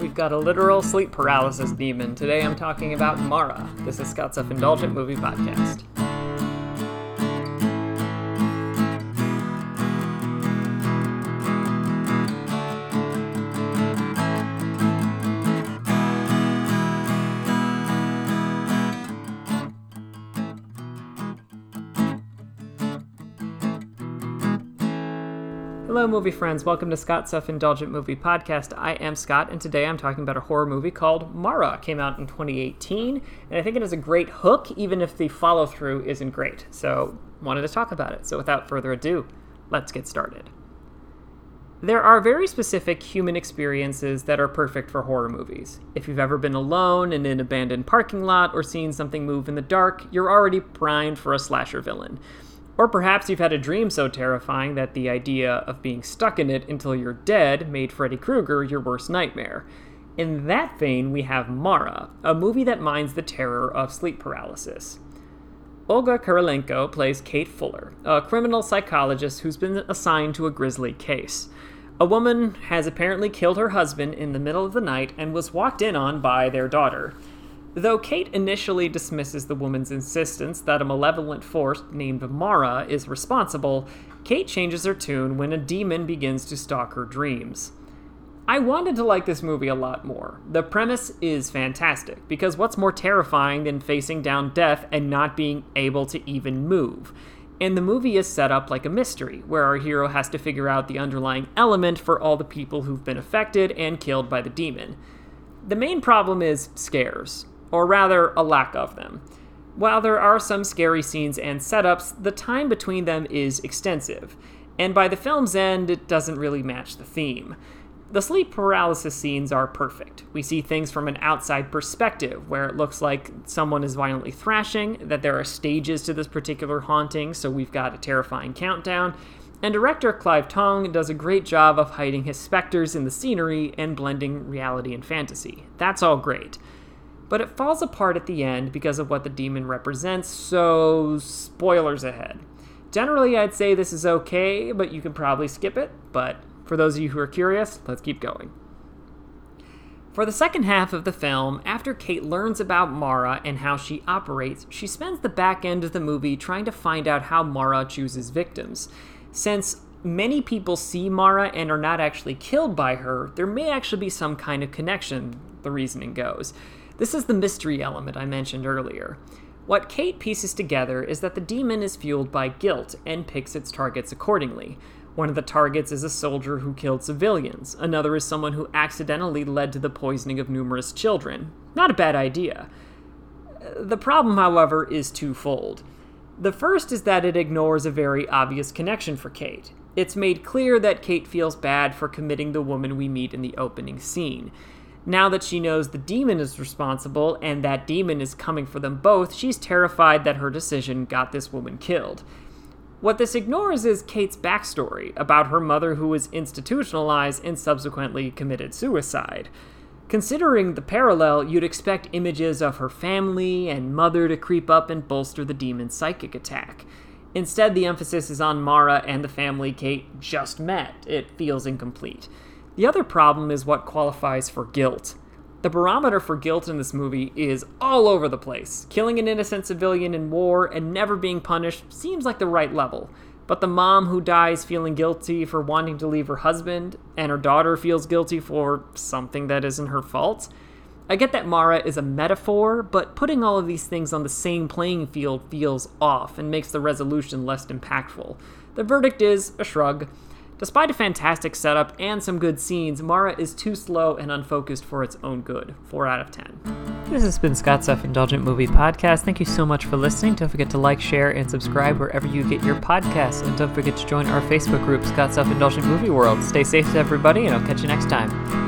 We've got a literal sleep paralysis demon. Today I'm talking about Mara. This is Scott's Self Indulgent Movie Podcast. Hello, movie friends. Welcome to Scott's Self Indulgent Movie Podcast. I am Scott, and today I'm talking about a horror movie called Mara. It came out in 2018, and I think it has a great hook, even if the follow through isn't great. So, wanted to talk about it. So, without further ado, let's get started. There are very specific human experiences that are perfect for horror movies. If you've ever been alone in an abandoned parking lot or seen something move in the dark, you're already primed for a slasher villain. Or perhaps you've had a dream so terrifying that the idea of being stuck in it until you're dead made Freddy Krueger your worst nightmare. In that vein, we have Mara, a movie that mines the terror of sleep paralysis. Olga Kurylenko plays Kate Fuller, a criminal psychologist who's been assigned to a grisly case. A woman has apparently killed her husband in the middle of the night and was walked in on by their daughter. Though Kate initially dismisses the woman's insistence that a malevolent force named Mara is responsible, Kate changes her tune when a demon begins to stalk her dreams. I wanted to like this movie a lot more. The premise is fantastic, because what's more terrifying than facing down death and not being able to even move? And the movie is set up like a mystery, where our hero has to figure out the underlying element for all the people who've been affected and killed by the demon. The main problem is scares or rather, a lack of them. While there are some scary scenes and setups, the time between them is extensive, and by the film's end, it doesn't really match the theme. The sleep paralysis scenes are perfect. We see things from an outside perspective, where it looks like someone is violently thrashing, that there are stages to this particular haunting, so we've got a terrifying countdown, and director Clive Tonge does a great job of hiding his specters in the scenery and blending reality and fantasy. That's all great but it falls apart at the end because of what the demon represents, so spoilers ahead. Generally, I'd say this is okay, but you can probably skip it, but for those of you who are curious, let's keep going. For the second half of the film, after Kate learns about Mara and how she operates, she spends the back end of the movie trying to find out how Mara chooses victims. Since many people see Mara and are not actually killed by her, there may actually be some kind of connection, the reasoning goes. This is the mystery element I mentioned earlier. What Kate pieces together is that the demon is fueled by guilt and picks its targets accordingly. One of the targets is a soldier who killed civilians, another is someone who accidentally led to the poisoning of numerous children. Not a bad idea. The problem, however, is twofold. The first is that it ignores a very obvious connection for Kate. It's made clear that Kate feels bad for committing the woman we meet in the opening scene. Now that she knows the demon is responsible and that demon is coming for them both, she's terrified that her decision got this woman killed. What this ignores is Kate's backstory about her mother who was institutionalized and subsequently committed suicide. Considering the parallel, you'd expect images of her family and mother to creep up and bolster the demon's psychic attack. Instead, the emphasis is on Mara and the family Kate just met. It feels incomplete. The other problem is what qualifies for guilt. The barometer for guilt in this movie is all over the place. Killing an innocent civilian in war and never being punished seems like the right level. But the mom who dies feeling guilty for wanting to leave her husband, and her daughter feels guilty for something that isn't her fault. I get that Mara is a metaphor, but putting all of these things on the same playing field feels off and makes the resolution less impactful. The verdict is a shrug. Despite a fantastic setup and some good scenes, Mara is too slow and unfocused for its own good. 4 out of 10. This has been Scott's Self Indulgent Movie Podcast. Thank you so much for listening. Don't forget to like, share, and subscribe wherever you get your podcasts. And don't forget to join our Facebook group, Scott's Self Indulgent Movie World. Stay safe, everybody, and I'll catch you next time.